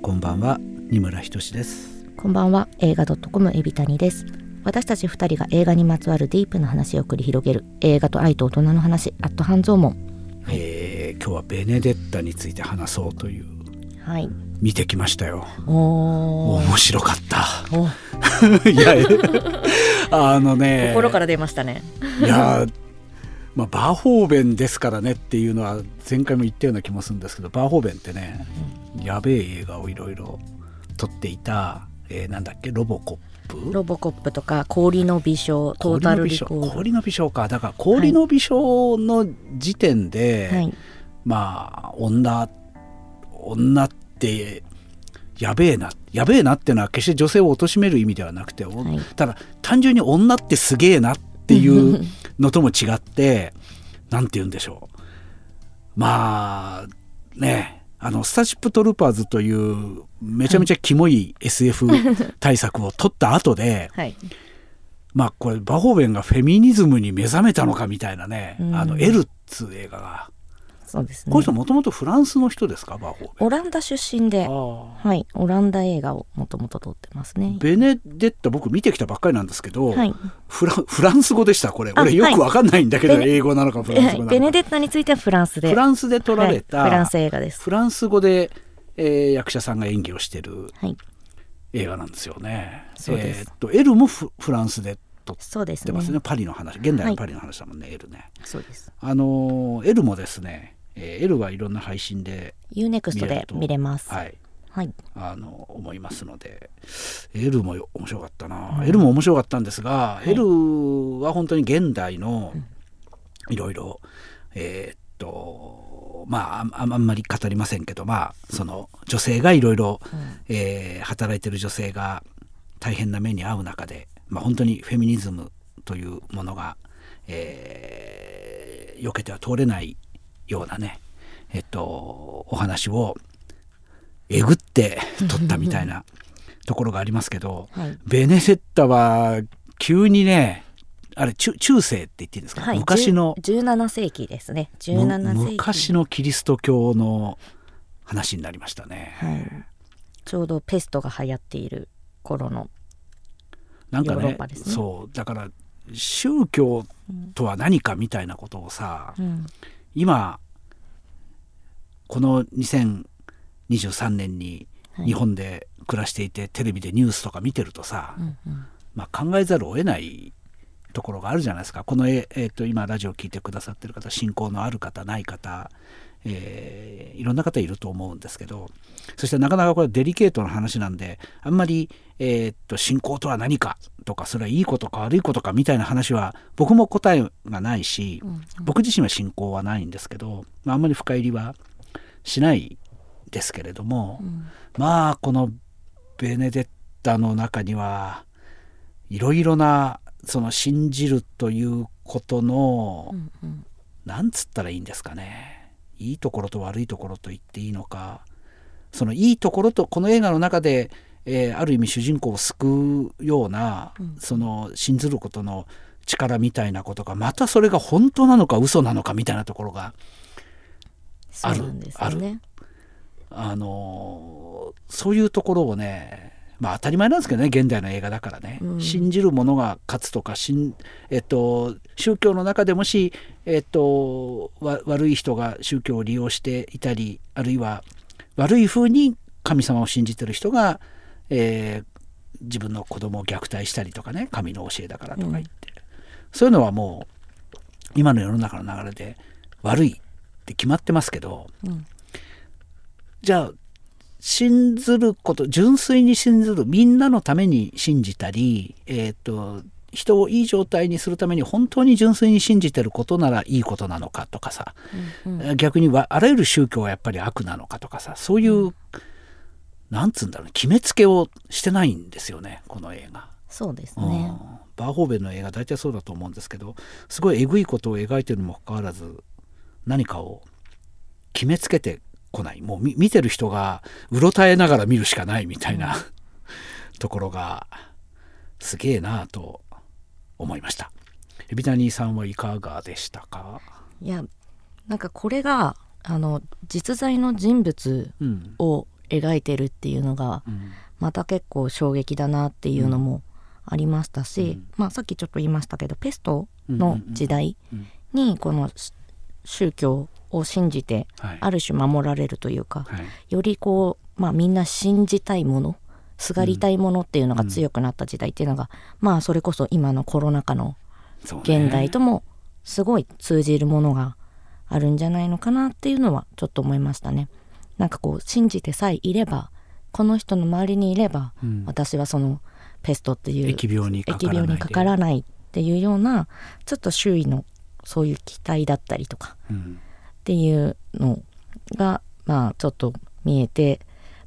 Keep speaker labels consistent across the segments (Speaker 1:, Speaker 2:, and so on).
Speaker 1: こんばんは、二村ひとしです。
Speaker 2: こんばんは映画 .com エビタニです。私たち二人が映画にまつわるディープな話を繰り広げる映画と愛と大人の話アット半蔵門
Speaker 1: えー今日はベネデッタについて話そうという。
Speaker 2: はい。
Speaker 1: 見てきましたよ。面白かった。
Speaker 2: お。
Speaker 1: いや、あのね、
Speaker 2: 心から出ましたね。
Speaker 1: いや、まあバーホーベンですからねっていうのは前回も言ったような気もするんですけど、バーホーベンってね、やべえ映画をいろいろ撮っていた、えーなんだっけロボコップ？
Speaker 2: ロボコップとか氷の微笑トータルリコー
Speaker 1: 氷の微笑か。だから氷の微笑の時点で、
Speaker 2: ルはい。
Speaker 1: まあ女女ってやべえなやべえなっていうのは決して女性を貶める意味ではなくて、お
Speaker 2: はい。
Speaker 1: ただ単純に女ってすげえなっていう のとも違ってなんて言うんでしょう。まあねあのスターシップトルーパーズというめちゃめちゃキモい SF 対策を取った後で、
Speaker 2: はい。
Speaker 1: まあこれバホーベンがフェミニズムに目覚めたのかみたいなね、
Speaker 2: うん。
Speaker 1: あのエルっつう映画が、
Speaker 2: そうですね。
Speaker 1: この人もともとフランスの人ですか？バホーベン。
Speaker 2: オランダ出身で
Speaker 1: あ
Speaker 2: はい。オランダ映画をもともと撮ってますね。
Speaker 1: ベネデッタ僕見てきたばっかりなんですけど、
Speaker 2: はい。
Speaker 1: フラフランス語でした。これ
Speaker 2: あ
Speaker 1: 俺よくわかんないんだけど、
Speaker 2: はい
Speaker 1: 英語なのかフランス語なのか。
Speaker 2: ベネデッタについてはフランスで。
Speaker 1: フランスで撮られた、
Speaker 2: はい。フランス映画です。
Speaker 1: フランス語で、えー役者さんが演技をしてる
Speaker 2: はい。
Speaker 1: 映画なんですよね。
Speaker 2: そうです。
Speaker 1: えーっとエルもフフランスで撮っ
Speaker 2: そうです
Speaker 1: てますね。
Speaker 2: ね
Speaker 1: パリの話。現代のパリの話だもんね、エルね。
Speaker 2: そうです。
Speaker 1: あのーエルもですね、えーエルはいろんな配信で
Speaker 2: UNEXT で
Speaker 1: 見れると
Speaker 2: 見れます。
Speaker 1: はい。
Speaker 2: はい。
Speaker 1: あの思いますのでエルもよ面白かったな、エルも面白かったんですが、エルは本当に現代のいろいろえーっとまああんまり語りませんけどまあその女性がいろいろえー働いてる女性が大変な目に遭う中で、まあ、本当にフェミニズムというものが、えー避けては通れないようなねえっとお話をえぐって撮ったみたいなところがありますけど、
Speaker 2: はい。
Speaker 1: ベネセッタは急にねあれ中中世って言っていいんですか、
Speaker 2: はい。
Speaker 1: 昔の
Speaker 2: 10 17世紀ですね。17世紀。
Speaker 1: む昔のキリスト教の話になりましたね。
Speaker 2: はい、ちょうどペストが流行っている頃の
Speaker 1: なんかね
Speaker 2: ね。
Speaker 1: そう。だから宗教とは何かみたいなことをさ、
Speaker 2: うん
Speaker 1: 今この2023年に
Speaker 2: はい。
Speaker 1: 日本で暮らしていて、テレビでニュースとか見てるとさ、
Speaker 2: うんうん。
Speaker 1: まあ、考えざるを得ないところがあるじゃないですか。このえ、えー、と今ラジオを聞いてくださってる方信仰のある方ない方、えーいろんな方いると思うんですけどそしてなかなかこれデリケートな話なんであんまり、えー、と信仰とは何かとかそれはいいことか悪いことかみたいな話は僕も答えがないし、僕自身は信仰はないんですけど、まあ、あんまり深入りはしないですけれども、まあこのベネデッタの中にはいろいろなその信じるということの、
Speaker 2: うんうん。
Speaker 1: なんつったらいいんですかねいいところと悪いところと言っていいのか。そのいいところとこの映画の中で、えーある意味主人公を救うような、その信ずることの力みたいなことがまたそれが本当なのか嘘なのかみたいなところが
Speaker 2: そうなんです
Speaker 1: あのーそういうところをねまあ当たり前なんですけどね現代の映画だからね、
Speaker 2: うん。
Speaker 1: 信じる者が勝つとか信、えっと、宗教の中でもし、えっと、わ悪い人が宗教を利用していたりあるいは悪い風に神様を信じてる人が、えー自分の子供を虐待したりとかね神の教えだからとか言って、そういうのはもう今の世の中の流れで悪いって決まってますけど、
Speaker 2: うん。
Speaker 1: じゃあ信ずること純粋に信ずるみんなのために信じたり、えー、と人をいい状態にするために本当に純粋に信じてることならいいことなのかとかさ、
Speaker 2: うん
Speaker 1: 逆にはあらゆる宗教はやっぱり悪なのかとかさ。そういう、なんつうんだろうね決めつけをしてないんですよねこの映画。
Speaker 2: そうです
Speaker 1: うん。
Speaker 2: ね
Speaker 1: バーホーベンの映画大体そうだと思うんですけどすごいえぐいことを描いてるにもかかわらず何かを決めつけてこない。もう見見てる人がうろたえながら見るしかないみたいな、ところがすげえなと思いました。エビタニーさんはいかがでしたか？
Speaker 2: いやなんかこれがあの実在の人物
Speaker 1: うん。
Speaker 2: を描いてるっていうのが
Speaker 1: うん。
Speaker 2: また結構衝撃だなっていうのもありましたし、
Speaker 1: うん。
Speaker 2: まあ、さっきちょっと言いましたけどペストの時代
Speaker 1: うん
Speaker 2: にこのし宗教を信じて
Speaker 1: はい。
Speaker 2: ある種守られるというか
Speaker 1: はい。
Speaker 2: よりこう、まあ、みんな信じたいものすがりたいものっていうのが強くなった時代っていうのが、まあそれこそ今のコロナ禍の現代ともすごい通じるものがあるんじゃないのかなっていうのはちょっと思いましたね。なんかこう信じてさえいればこの人の周りにいれば、
Speaker 1: うん。
Speaker 2: 私はそのペストっていう
Speaker 1: 疫病にかからないで。
Speaker 2: 疫病にかからないっていうようなちょっと周囲のそういう期待だったりとか
Speaker 1: うん
Speaker 2: っていうのがまあちょっと見えて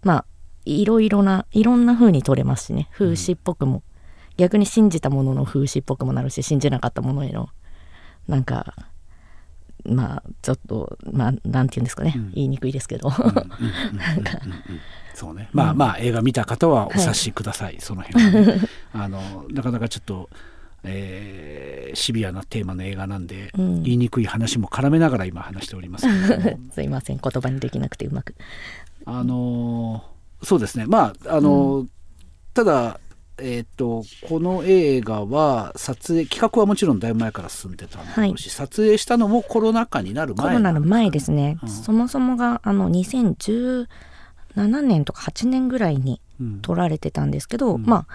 Speaker 2: まあいろいろないろんな風に取れますしね。風刺っぽくも、逆に信じたものの風刺っぽくもなるし信じなかったものへのなんかまあちょっとまあなんて言うんですかね、
Speaker 1: うん。
Speaker 2: 言いにくいですけど、
Speaker 1: うんうんうんうんうん。そうね。まあまあ映画見た方はお察しください、その辺はね。あのなかなかちょっと、えーシビアなテーマの映画なんで、
Speaker 2: うん。
Speaker 1: 言いにくい話も絡めながら今話しております
Speaker 2: すいません言葉にできなくてうまく。
Speaker 1: あのーそうですね。まああのーただえっ、とこの映画は撮影企画はもちろんだいぶ前から進んでたんだろうし、撮影したのもコロナ禍になる前
Speaker 2: コロナの前ですね、
Speaker 1: うん。
Speaker 2: そもそもがあの2017年とか8年ぐらいに
Speaker 1: うん。
Speaker 2: 撮られてたんですけど、
Speaker 1: うん。
Speaker 2: ま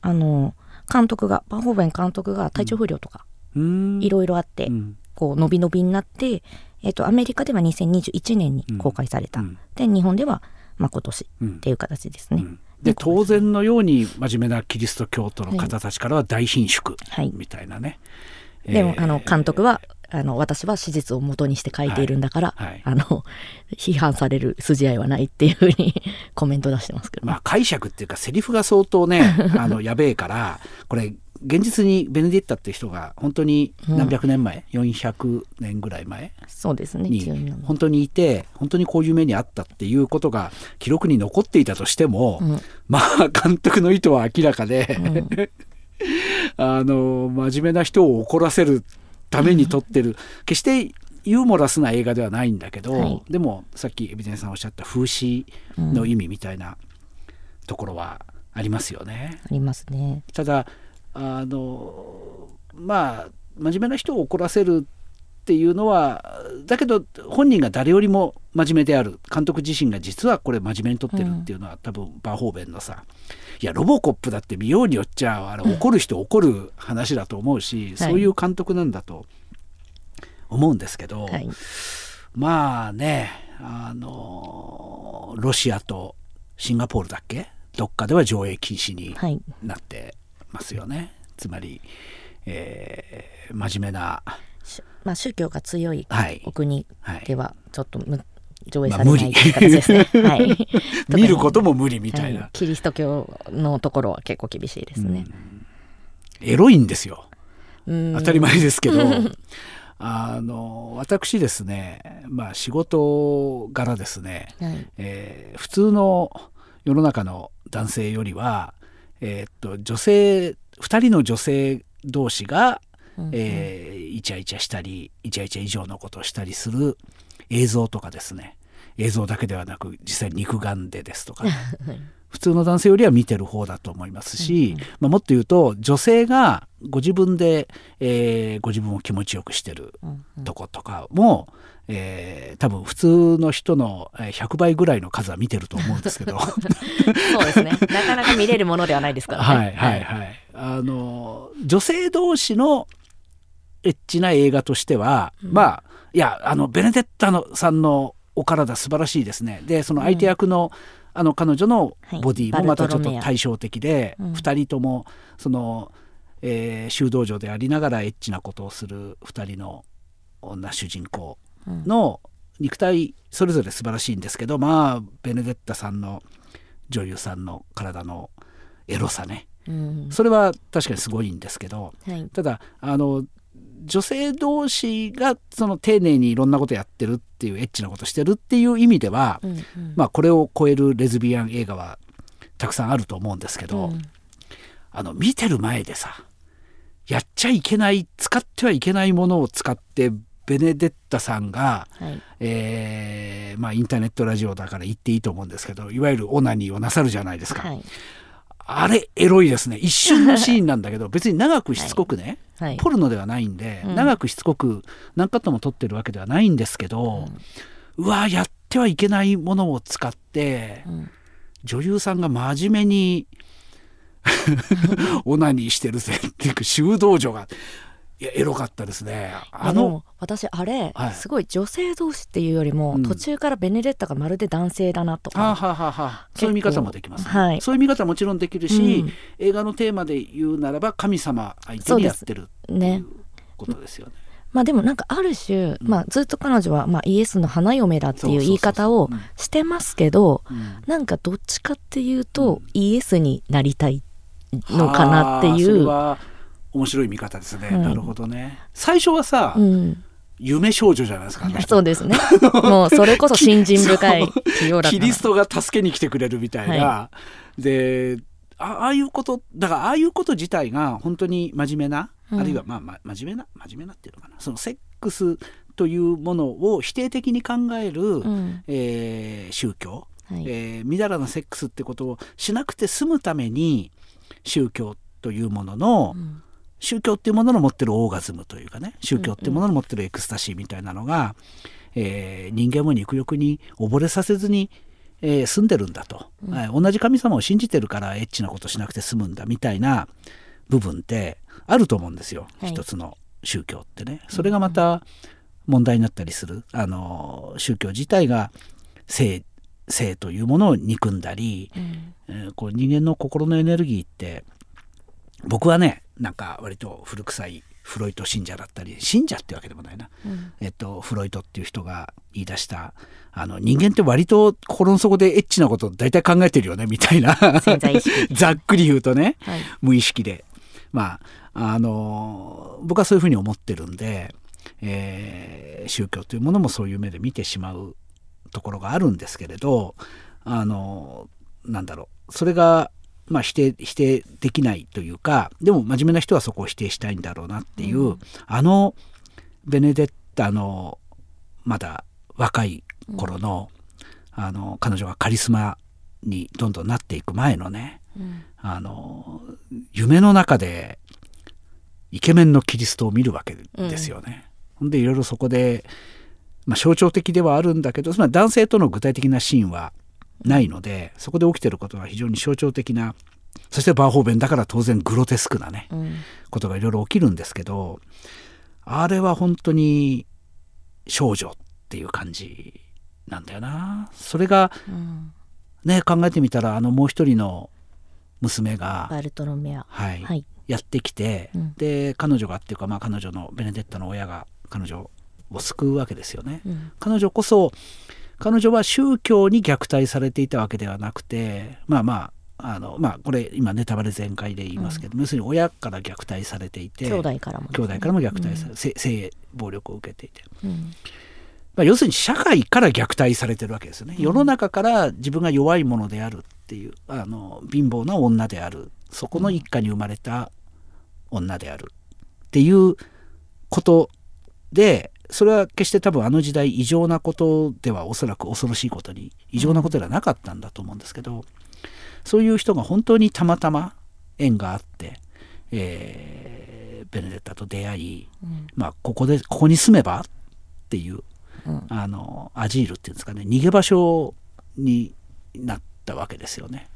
Speaker 2: ああの監督がバーホーベン監督が体調不良とか
Speaker 1: うん。
Speaker 2: いろいろあって、
Speaker 1: うん。
Speaker 2: こう伸び伸びになって、えっとアメリカでは2021年に公開された、
Speaker 1: うん。
Speaker 2: で日本ではまあ今年
Speaker 1: うん。
Speaker 2: っていう形ですね。
Speaker 1: うん。で当然のように真面目なキリスト教徒の方たちからは大貧縮
Speaker 2: はい。
Speaker 1: みたいなね。
Speaker 2: でも、
Speaker 1: えー。
Speaker 2: あの監督はあの私は史実を元にして書いているんだから、
Speaker 1: はい。はい。
Speaker 2: あの批判される筋合いはないっていうふうに コメント出してますけど、
Speaker 1: まあ解釈っていうかセリフが相当ね あのやべえからこれ現実にベネディッタっていう人が本当に何百年前、400年ぐらい前？
Speaker 2: そうですね
Speaker 1: 本当にいて本当にこういう目にあったっていうことが記録に残っていたとしても、
Speaker 2: うん。
Speaker 1: まあ監督の意図は明らかで、あの真面目な人を怒らせるために撮ってる、決してユーモラスな映画ではないんだけど、
Speaker 2: はい
Speaker 1: でもさっきエビデンさんおっしゃった風刺の意味みたいなところはありますよね。
Speaker 2: ありますね。
Speaker 1: ただあのまあ真面目な人を怒らせるっていうのはだけど本人が誰よりも真面目である。監督自身が実はこれ真面目に撮ってるっていうのは、多分バーホーベンのさいやロボコップだって見ようによっちゃあれ怒る人怒る話だと思うし、そういう監督なんだと思うんですけど、
Speaker 2: はい、
Speaker 1: まあねあのロシアとシンガポールだっけ？どっかでは上映禁止に
Speaker 2: はい、
Speaker 1: なってますよね。つまり、えー真面目な、
Speaker 2: しまあ宗教が強い
Speaker 1: はい。
Speaker 2: お国
Speaker 1: はい。
Speaker 2: ではちょっとむ上映
Speaker 1: まあ
Speaker 2: されない形ですね。はい、
Speaker 1: 見ることも無理みたいな、
Speaker 2: はい。キリスト教のところは結構厳しいですね。
Speaker 1: エロいんですよ。
Speaker 2: うん。
Speaker 1: 当たり前ですけど。あの私ですねまあ仕事柄ですね、
Speaker 2: はい。
Speaker 1: えー普通の世の中の男性よりは、えーっと女性2人の女性同士が、
Speaker 2: うん
Speaker 1: えーイチャイチャしたりイチャイチャ以上のことをしたりする映像とかですね。映像だけではなく実際肉眼でですとか 普通の男性よりは見てる方だと思いますし、まあ、もっと言うと女性がご自分で、えーご自分を気持ちよくしてるとことかも、えー多分普通の人のえー100倍ぐらいの数は見てると思うんですけど。
Speaker 2: そうですね。なかなか見れるものではないですからね。
Speaker 1: はいはいはい。あの女性同士のエッチな映画としては、まあいやあのベネデッタのさんのお体素晴らしいですね。でその相手役の、あの彼女の
Speaker 2: はい。
Speaker 1: ボディもまたちょっと対照的で、
Speaker 2: うん。
Speaker 1: 2人ともその、えー修道場でありながらエッチなことをする2人の女主人公
Speaker 2: うん。
Speaker 1: の肉体それぞれ素晴らしいんですけどまあベネデッタさんの女優さんの体のエロさね。
Speaker 2: うん。
Speaker 1: それは確かにすごいんですけど
Speaker 2: はい。
Speaker 1: ただあの女性同士がその丁寧にいろんなことやってるっていうエッチなことしてるっていう意味では、
Speaker 2: うんうん。
Speaker 1: まあこれを超えるレズビアン映画はたくさんあると思うんですけど、
Speaker 2: うん。
Speaker 1: あの見てる前でさやっちゃいけない使ってはいけないものを使ってベネデッタさんが、
Speaker 2: はい。
Speaker 1: えーまあ、インターネットラジオだから言っていいと思うんですけどいわゆるオナニーをなさるじゃないですか、
Speaker 2: はい
Speaker 1: あれエロいですね。一瞬のシーンなんだけど 別に長くしつこくね、
Speaker 2: はい。
Speaker 1: ポルノではないんで、
Speaker 2: うん
Speaker 1: 長くしつこく何カットも撮ってるわけではないんですけど、うわやってはいけないものを使って
Speaker 2: うん。
Speaker 1: 女優さんが真面目に オナニーしてるぜっていうか修道女がいやエロかったですね。あの
Speaker 2: 私あれ、
Speaker 1: はい。
Speaker 2: すごい女性同士っていうよりも、
Speaker 1: うん。
Speaker 2: 途中からベネデッタがまるで男性だなとか、
Speaker 1: はあはあはそういう見方もできます、ね。
Speaker 2: はい。
Speaker 1: そういう見方もちろんできるし、
Speaker 2: うん。
Speaker 1: 映画のテーマで言うならば神様相手にやってるってい
Speaker 2: ね
Speaker 1: うことですよね。
Speaker 2: まあでもなんかある種、まあ、ずっと彼女は、まあ、イエスの花嫁だっていう言い方をしてますけど
Speaker 1: うん。
Speaker 2: なんかどっちかっていうと、イエスになりたいのかなっていう。
Speaker 1: 面白い見方ですね、
Speaker 2: はい
Speaker 1: なるほどね。最初はさ、
Speaker 2: うん、
Speaker 1: 夢少女じゃないですかあの人。
Speaker 2: そうですね。もうそれこそ信心深い。
Speaker 1: キリストが助けに来てくれるみたいな、
Speaker 2: は
Speaker 1: であああいうことだからああいうこと自体が本当に真面目な、
Speaker 2: うん。
Speaker 1: あるいはまあ、まあ、真面目な真面目なっていうのかな。そのセックスというものを否定的に考える、
Speaker 2: うん。
Speaker 1: えー宗教、
Speaker 2: はい。
Speaker 1: えーみだらなセックスってことをしなくて済むために宗教というものの、
Speaker 2: うん
Speaker 1: 宗教っていうものの持ってるオーガズムというかね宗教っていうものの持ってるエクスタシーみたいなのが、えー人間を肉欲に溺れさせずに、えー住んでるんだと、はい同じ神様を信じてるからエッチなことしなくて済むんだみたいな部分ってあると思うんですよ、
Speaker 2: はい。
Speaker 1: 一つの宗教ってね。それがまた問題になったりする。あの宗教自体が性性というものを憎んだり、
Speaker 2: うん。
Speaker 1: えーこう人間の心のエネルギーって僕はねなんか割と古臭いフロイト信者だったり信者ってわけでもないな、
Speaker 2: うん。
Speaker 1: えっと、フロイトっていう人が言い出したあの人間って割と心の底でエッチなことを大体考えてるよねみたいな。ざっくり言うとね。
Speaker 2: はい。
Speaker 1: 無意識で。まああの僕はそういうふうに思ってるんで、えー宗教というものもそういう目で見てしまうところがあるんですけれどあのなんだろう。それが、まあ、否定否定できないというかでも真面目な人はそこを否定したいんだろうなっていう、
Speaker 2: うん。
Speaker 1: あのベネデッタのまだ若い頃の,、あの彼女がカリスマにどんどんなっていく前のね
Speaker 2: うん。
Speaker 1: あの夢の中でイケメンのキリストを見るわけですよね。ほん。でいろいろそこで、まあ、象徴的ではあるんだけどつまり男性との具体的なシーンはないのでそこで起きてることは非常に象徴的なそしてバーホーベンだから当然グロテスクなね
Speaker 2: うん。
Speaker 1: ことがいろいろ起きるんですけどあれは本当に少女っていう感じなんだよな。それが
Speaker 2: うん。
Speaker 1: ね考えてみたらあのもう一人の娘が、
Speaker 2: バルトロメア。
Speaker 1: はい
Speaker 2: はい。
Speaker 1: やってきて、
Speaker 2: うん。
Speaker 1: で彼女がっていうか、まあ、彼女のベネデッタの親が彼女を救うわけですよね。
Speaker 2: うん。
Speaker 1: 彼女こそ彼女は宗教に虐待されていたわけではなくてまあまああのまあこれ今ネタバレ全開で言いますけど、要するに親から虐待されていて
Speaker 2: 兄弟からもね。
Speaker 1: 兄弟からも虐待され、性性暴力を受けていて、
Speaker 2: うん。
Speaker 1: まあ、要するに社会から虐待されてるわけですよね。世の中から自分が弱いものであるっていうあの貧乏な女である。そこの一家に生まれた女である。っていうことでそれは決して多分あの時代異常なことではおそらく恐ろしいことに異常なことではなかったんだと思うんですけど、そういう人が本当にたまたま縁があって、えーベネデッタと出会い、
Speaker 2: うん
Speaker 1: まあ、ここでここに住めばっていう
Speaker 2: うん
Speaker 1: あのアジールっていうんですかね逃げ場所になったわけですよね。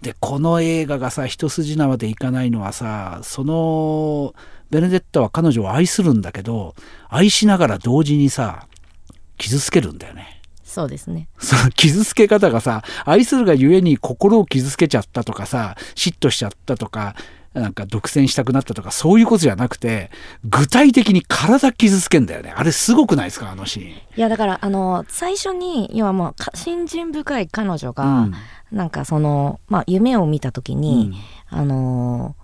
Speaker 1: でこの映画がさ一筋縄でいかないのはさそのベネデッタは彼女を愛するんだけど愛しながら同時にさ傷つけるんだよね。
Speaker 2: そうですね
Speaker 1: その傷つけ方がさ愛するがゆえに心を傷つけちゃったとかさ嫉妬しちゃったとかなんか独占したくなったとかそういうことじゃなくて具体的に体傷つけんだよね。あれすごくないですか？あのシーン。
Speaker 2: いやだからあの最初に要はもうか信心深い彼女が、
Speaker 1: うん。
Speaker 2: なんかその、まあ、夢を見た時に、
Speaker 1: うん。
Speaker 2: あの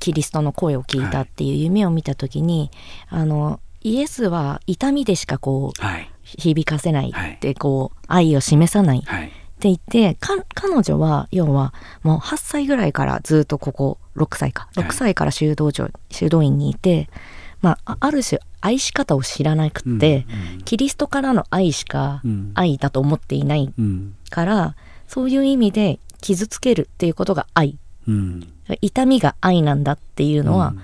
Speaker 2: キリストの声を聞いたっていう夢を見た時に、あのイエスは痛みでしかこう
Speaker 1: はい。
Speaker 2: 響かせないってこう愛を示さない。
Speaker 1: はい。
Speaker 2: 言ってか彼女は要はもう8歳ぐらいからずっとここ6歳か。
Speaker 1: はい。
Speaker 2: 6歳から修道場修道院にいてまあ、あある種愛し方を知らなくって、
Speaker 1: うん
Speaker 2: キリストからの愛しか
Speaker 1: うん。
Speaker 2: 愛だと思っていない
Speaker 1: うん。
Speaker 2: から、そういう意味で傷つけるっていうことが愛。
Speaker 1: うん。
Speaker 2: 痛みが愛なんだっていうのは、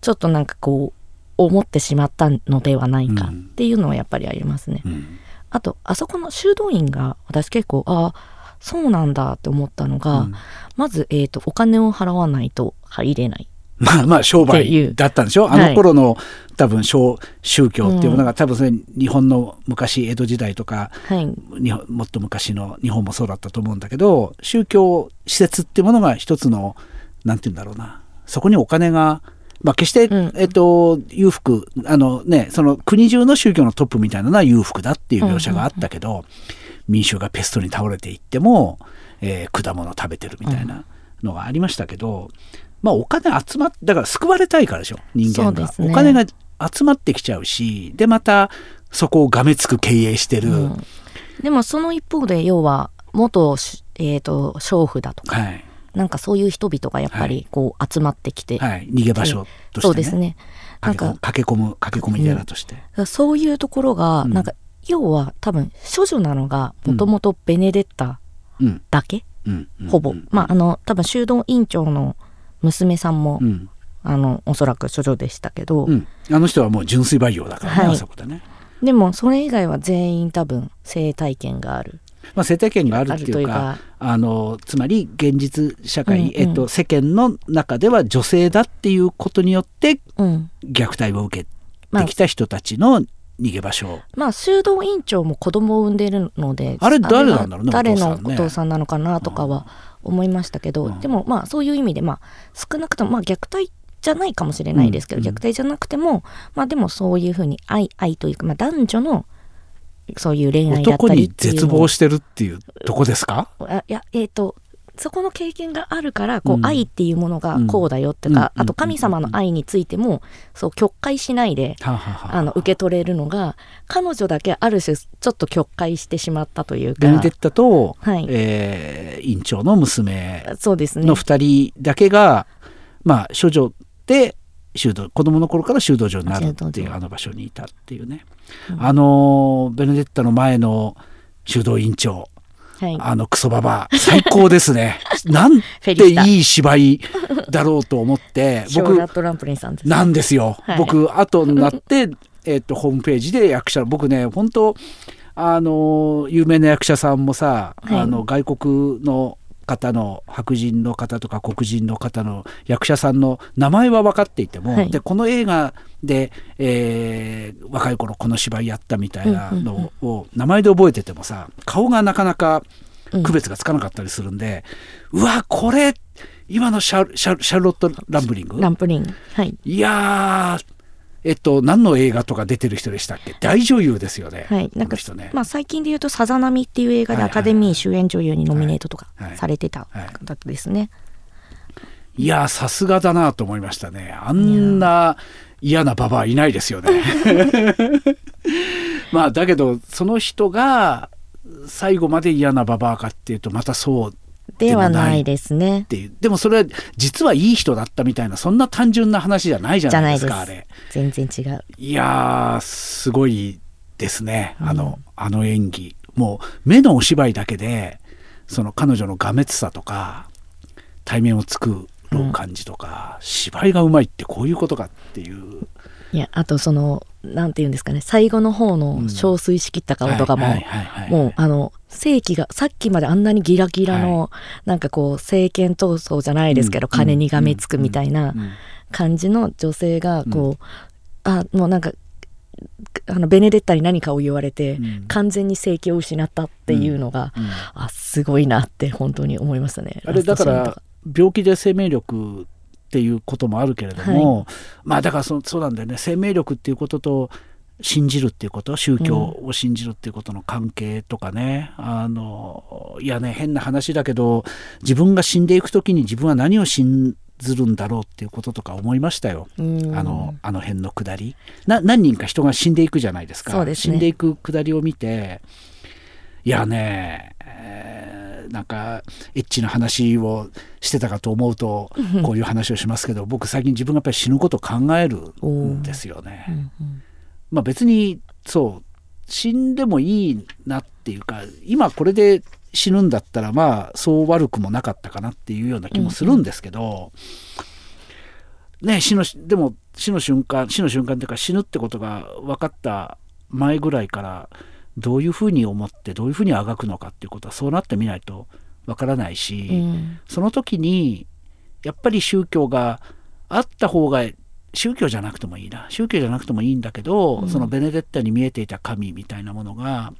Speaker 2: ちょっとなんかこう思ってしまったのではないかっていうのはやっぱりありますね。
Speaker 1: うん
Speaker 2: あとあそこの修道院が私結構あそうなんだって思ったのが、
Speaker 1: うん。
Speaker 2: まず、えー、とお金を払わないと入れない。
Speaker 1: まあまあ商売だったんでしょ？あの頃の多分宗宗教っていうものが多分それ日本の昔江戸時代とか
Speaker 2: はい、
Speaker 1: 日本もっと昔の日本もそうだったと思うんだけど宗教施設っていうものが一つのなんて言うんだろうな。そこにお金がまあ決して、
Speaker 2: うん。
Speaker 1: えっと裕福あのねその国中の宗教のトップみたいなのは裕福だっていう描写があったけど、民衆がペストに倒れていっても、えー果物を食べてるみたいなのがありましたけど、まあお金集まっだから救われたいからでしょ人間が、
Speaker 2: ね。
Speaker 1: お金が集まってきちゃうしでまたそこをがめつく経営してる、
Speaker 2: うん。でもその一方で要は元し、えー、と娼婦だとか
Speaker 1: はい
Speaker 2: なんかそういう人々がやっぱりこう集まってきて、
Speaker 1: はい、逃げ場所として、ね、
Speaker 2: そうですね。なんか
Speaker 1: 駆け込む駆け込む寺として、
Speaker 2: そういうところが、
Speaker 1: うん。
Speaker 2: なんか要は多分処女なのがもともとベネデッタ
Speaker 1: うん。
Speaker 2: だけ、
Speaker 1: うん。うん。
Speaker 2: ほぼ、
Speaker 1: うん。
Speaker 2: まああの多分修道院長の娘さんも、
Speaker 1: うん。
Speaker 2: あのおそらく処女でしたけど、
Speaker 1: うん、あの人はもう純粋培養だからね、
Speaker 2: はい。
Speaker 1: あそこでね、
Speaker 2: でもそれ以外は全員多分性体験がある
Speaker 1: まあ、生態権があるっていうか。
Speaker 2: あるというか
Speaker 1: あのつまり現実社会、
Speaker 2: うんうん。
Speaker 1: えっと、世間の中では女性だっていうことによって
Speaker 2: うん。
Speaker 1: 虐待を受け
Speaker 2: まあ
Speaker 1: てきた人たちの逃げ場所、
Speaker 2: まあ修道院長も子供を産んでるので
Speaker 1: あれ誰
Speaker 2: は
Speaker 1: なんだろうね
Speaker 2: 誰の
Speaker 1: お父さん
Speaker 2: なのかなとかは思いましたけど、
Speaker 1: うん。
Speaker 2: でもまあそういう意味でまあ少なくともまあ虐待じゃないかもしれないですけど、
Speaker 1: うん。
Speaker 2: 虐待じゃなくてもまあでもそういうふうに愛愛というか、まあ、男女のそういう恋愛だったりっていう
Speaker 1: 絶望してるっていうとこですか？
Speaker 2: あいやえっ、とそこの経験があるからこう、
Speaker 1: うん。
Speaker 2: 愛っていうものがこうだよってか、
Speaker 1: うん。
Speaker 2: あと神様の愛についてもそう曲解しないで
Speaker 1: はあはあ
Speaker 2: の受け取れるのが彼女だけある種ちょっと曲解してしまったというか。
Speaker 1: ベネデッタと、
Speaker 2: はい。
Speaker 1: えー院長の娘
Speaker 2: そうですね。
Speaker 1: の2人だけが、まあ処女で修道子供の頃から修道場になるっていうあの場所にいたっていうね、
Speaker 2: うん。
Speaker 1: あのベネデッタの前の修道院長。
Speaker 2: はい、
Speaker 1: あのクソババア。最高ですね。なんていい芝居だろうと思って 僕
Speaker 2: ラットランプリンさんです。ね
Speaker 1: なんですよ、
Speaker 2: はい。
Speaker 1: 僕後になってえっとホームページで役者僕ね本当あの有名な役者さんもさ、
Speaker 2: はい。
Speaker 1: あの外国の方の白人の方とか黒人の方の役者さんの名前は分かっていても、
Speaker 2: はい。
Speaker 1: でこの映画で、えー若い頃この芝居やったみたいなのを名前で覚えててもさ顔がなかなか
Speaker 2: うん。
Speaker 1: 区別がつかなかったりするんで、うわこれ今のシャルシャルシャルロット・ランブリング？
Speaker 2: ランプリンはい。
Speaker 1: いやーえっと何の映画とか出てる人でしたっけ？大女優ですよね、
Speaker 2: はい、なんか
Speaker 1: ね、
Speaker 2: まあ、最近で言うと「さざ波」っていう映画でアカデミー主演女優にノミネートとか
Speaker 1: はい。
Speaker 2: されてた
Speaker 1: はい。
Speaker 2: 方ですね。
Speaker 1: いやーさすがだなと思いましたね。あんな嫌なババアいないですよね。まあだけどその人が最後まで嫌なババアかっていうとまたそう
Speaker 2: ではないですね。
Speaker 1: っ。ていう。でもそれは実はいい人だったみたいなそんな単純な話じゃないじゃない
Speaker 2: です
Speaker 1: かあれ。
Speaker 2: 全然違う。
Speaker 1: いやーすごいですね。あの,、あの演技。もう目のお芝居だけでその彼女のがめつさとか対面を作る感じとか、芝居がうまいってこういうことかっていう。
Speaker 2: いやあとそのなんて言うんですかね最後の方の憔悴しきった顔とかも、
Speaker 1: はいはいはいはい。
Speaker 2: もうあの正気がさっきまであんなにギラギラの、なんかこう政権闘争じゃないですけど、
Speaker 1: うん
Speaker 2: 金にがめつくみたいな
Speaker 1: うん。
Speaker 2: 感じの女性がこう、あもうなんかあのベネデッタに何かを言われて、
Speaker 1: うん。
Speaker 2: 完全に正気を失ったっていうのが、
Speaker 1: うん
Speaker 2: あすごいなって本当に思いましたね。
Speaker 1: あれだから病気で生命力っていうこともあるけれども、まあだからそそうなんだよね。生命力っていうことと信じるっていうこと宗教を信じるっていうことの関係とかね、あのいやね変な話だけど自分が死んでいく時に自分は何を信ずるんだろうっていうこととか思いましたよ。
Speaker 2: うん。
Speaker 1: あのあの辺の下り。な何人か人が死んでいくじゃないですか。
Speaker 2: ね。
Speaker 1: 死んでいく下りを見ていやね、えーなんかエッチな話をしてたかと思うとこういう話をしますけど僕最近自分がやっぱり死ぬことを考えるんですよね。
Speaker 2: うんうん
Speaker 1: まあ、別にそう死んでもいいなっていうか今これで死ぬんだったらまあそう悪くもなかったかなっていうような気もするんですけど、ね死のでも死の瞬間死の瞬間っていうか死ぬってことが分かった前ぐらいからどういうふうに思ってどういうふうにあがくのかっていうことはそうなってみないと分からないし、
Speaker 2: うん。
Speaker 1: その時にやっぱり宗教があった方が宗教じゃなくてもいいな。宗教じゃなくてもいいんだけど、
Speaker 2: うん。
Speaker 1: そのベネデッタに見えていた神みたいなものが、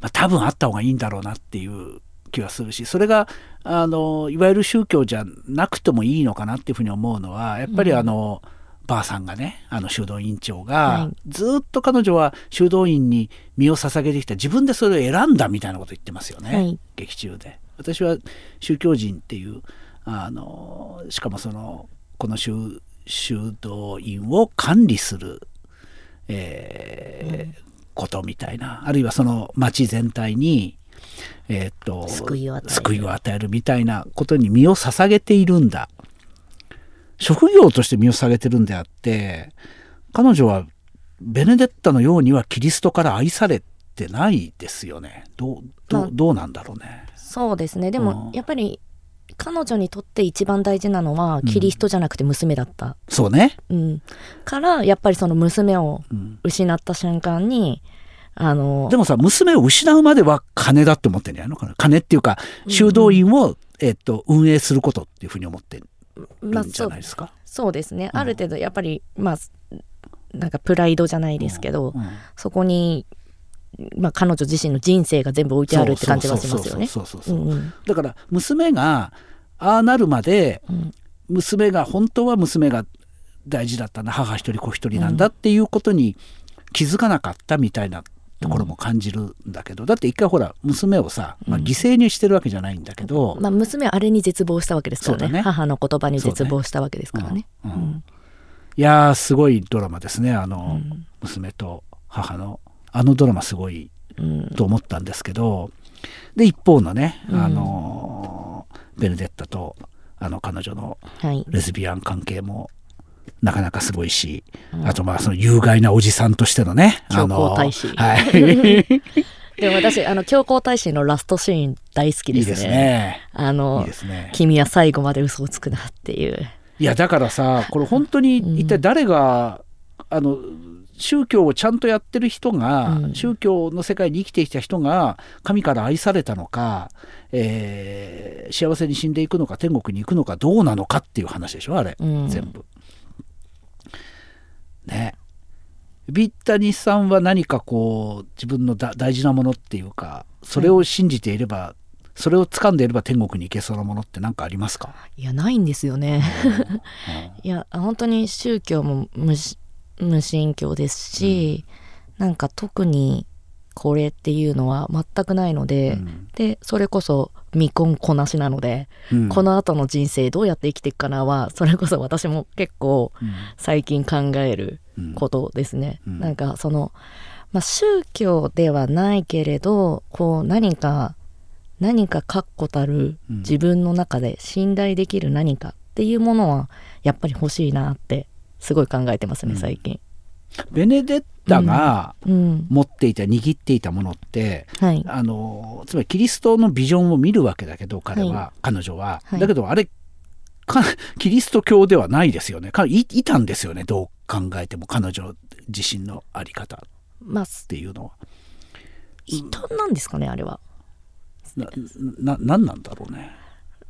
Speaker 1: まあ、多分あった方がいいんだろうなっていう気はするしそれがあのいわゆる宗教じゃなくてもいいのかなっていうふうに思うのはやっぱりあの、ばあさんがねあの修道院長が、
Speaker 2: はい。
Speaker 1: ずっと彼女は修道院に身を捧げてきた自分でそれを選んだみたいなこと言ってますよね、
Speaker 2: はい。
Speaker 1: 劇中で。私は宗教人っていうあのしかもそのこの修修道院を管理する、えーことみたいな。あるいはその町全体に、えーっと
Speaker 2: 救いを与える
Speaker 1: みたいなことに身を捧げているんだ職業として身を捧げてるんであって彼女はベネデッタのようにはキリストから愛されてないですよね。どうど
Speaker 2: まあ
Speaker 1: うどうなんだろうね。
Speaker 2: そうですね。で
Speaker 1: うん。
Speaker 2: もやっぱり彼女にとって一番大事なのはキリストじゃなくて娘だった、
Speaker 1: そうね、
Speaker 2: うん。からやっぱりその娘を
Speaker 1: うん。
Speaker 2: 失った瞬間にあの
Speaker 1: でもさ娘を失うまでは金だって思ってんじゃないの？かな金っていうか修道院を、えっと運営することっていうふうに思ってるんじ
Speaker 2: まあそう
Speaker 1: ゃないですか？
Speaker 2: そうですね、
Speaker 1: うん。
Speaker 2: ある程度やっぱりまあなんかプライドじゃないですけど、
Speaker 1: うん
Speaker 2: そこに、まあ、彼女自身の人生が全部置いてあるって感じはしますよね。
Speaker 1: そうそうそうそうそう。
Speaker 2: うんうん。
Speaker 1: だから娘がああなるまで
Speaker 2: うん。
Speaker 1: 娘が本当は娘が大事だったな母一人子一人なんだっていうことに気づかなかったみたいなところも感じるんだけど、だって一回ほら娘をさ、まあ、犠牲にしてるわけじゃないんだけど、
Speaker 2: まあ、娘はあれに絶望したわけですからね。
Speaker 1: ね。
Speaker 2: 母の言葉に絶望したわけですからね。
Speaker 1: うんうん。
Speaker 2: うん。
Speaker 1: いやーすごいドラマですね。あの、
Speaker 2: うん。
Speaker 1: 娘と母のあのドラマすごい
Speaker 2: うん。
Speaker 1: と思ったんですけどで一方のね、
Speaker 2: うん。
Speaker 1: あのベネデッタとあの彼女の
Speaker 2: はい。
Speaker 1: レズビアン関係もなかなかすごいし、
Speaker 2: うん。
Speaker 1: あとまあその有害なおじさんとしてのねあのはい。
Speaker 2: でも私あの教皇太子のラストシーン大好きですね。
Speaker 1: いいですね。い
Speaker 2: あの
Speaker 1: ね。
Speaker 2: 君は最後まで嘘をつくなっていう。
Speaker 1: いやだからさこれ本当に一体誰が、あの宗教をちゃんとやってる人が、
Speaker 2: うん。
Speaker 1: 宗教の世界に生きてきた人が神から愛されたのか、えー幸せに死んでいくのか天国に行くのかどうなのかっていう話でしょあれ、
Speaker 2: うん。
Speaker 1: 全部。ね。ビッタニさんは何かこう自分のだ大事なものっていうかそれを信じていれば、それを掴んでいれば天国に行けそうなものって何かありますか、
Speaker 2: いやないんですよね。
Speaker 1: うん
Speaker 2: いや本当に宗教も無し無信教ですし、なんか特にこれっていうのは全くないので、
Speaker 1: うん。
Speaker 2: でそれこそ未婚こなしなので、
Speaker 1: うん。
Speaker 2: この後の人生どうやって生きていくかなはそれこそ私も結構
Speaker 1: うん。
Speaker 2: 最近考える
Speaker 1: うん。
Speaker 2: ことですね。
Speaker 1: うん。
Speaker 2: なんかその、まあ、宗教ではないけれどこう何か何か確固たる
Speaker 1: うん。
Speaker 2: 自分の中で信頼できる何かっていうものはやっぱり欲しいなってすごい考えてますね
Speaker 1: うん。
Speaker 2: 最近。
Speaker 1: ベネデッタが
Speaker 2: うん、
Speaker 1: 持っていた握っていたものって
Speaker 2: はい。
Speaker 1: あのつまりキリストのビジョンを見るわけだけど彼は、
Speaker 2: は
Speaker 1: 彼女は、
Speaker 2: はい
Speaker 1: だけどあれかキリスト教ではないですよねかいいたんですよねどう考えても彼女自身の在り方っ
Speaker 2: まあ
Speaker 1: ていうのは
Speaker 2: 異端なんですかねあれは。
Speaker 1: なななんなんだろうね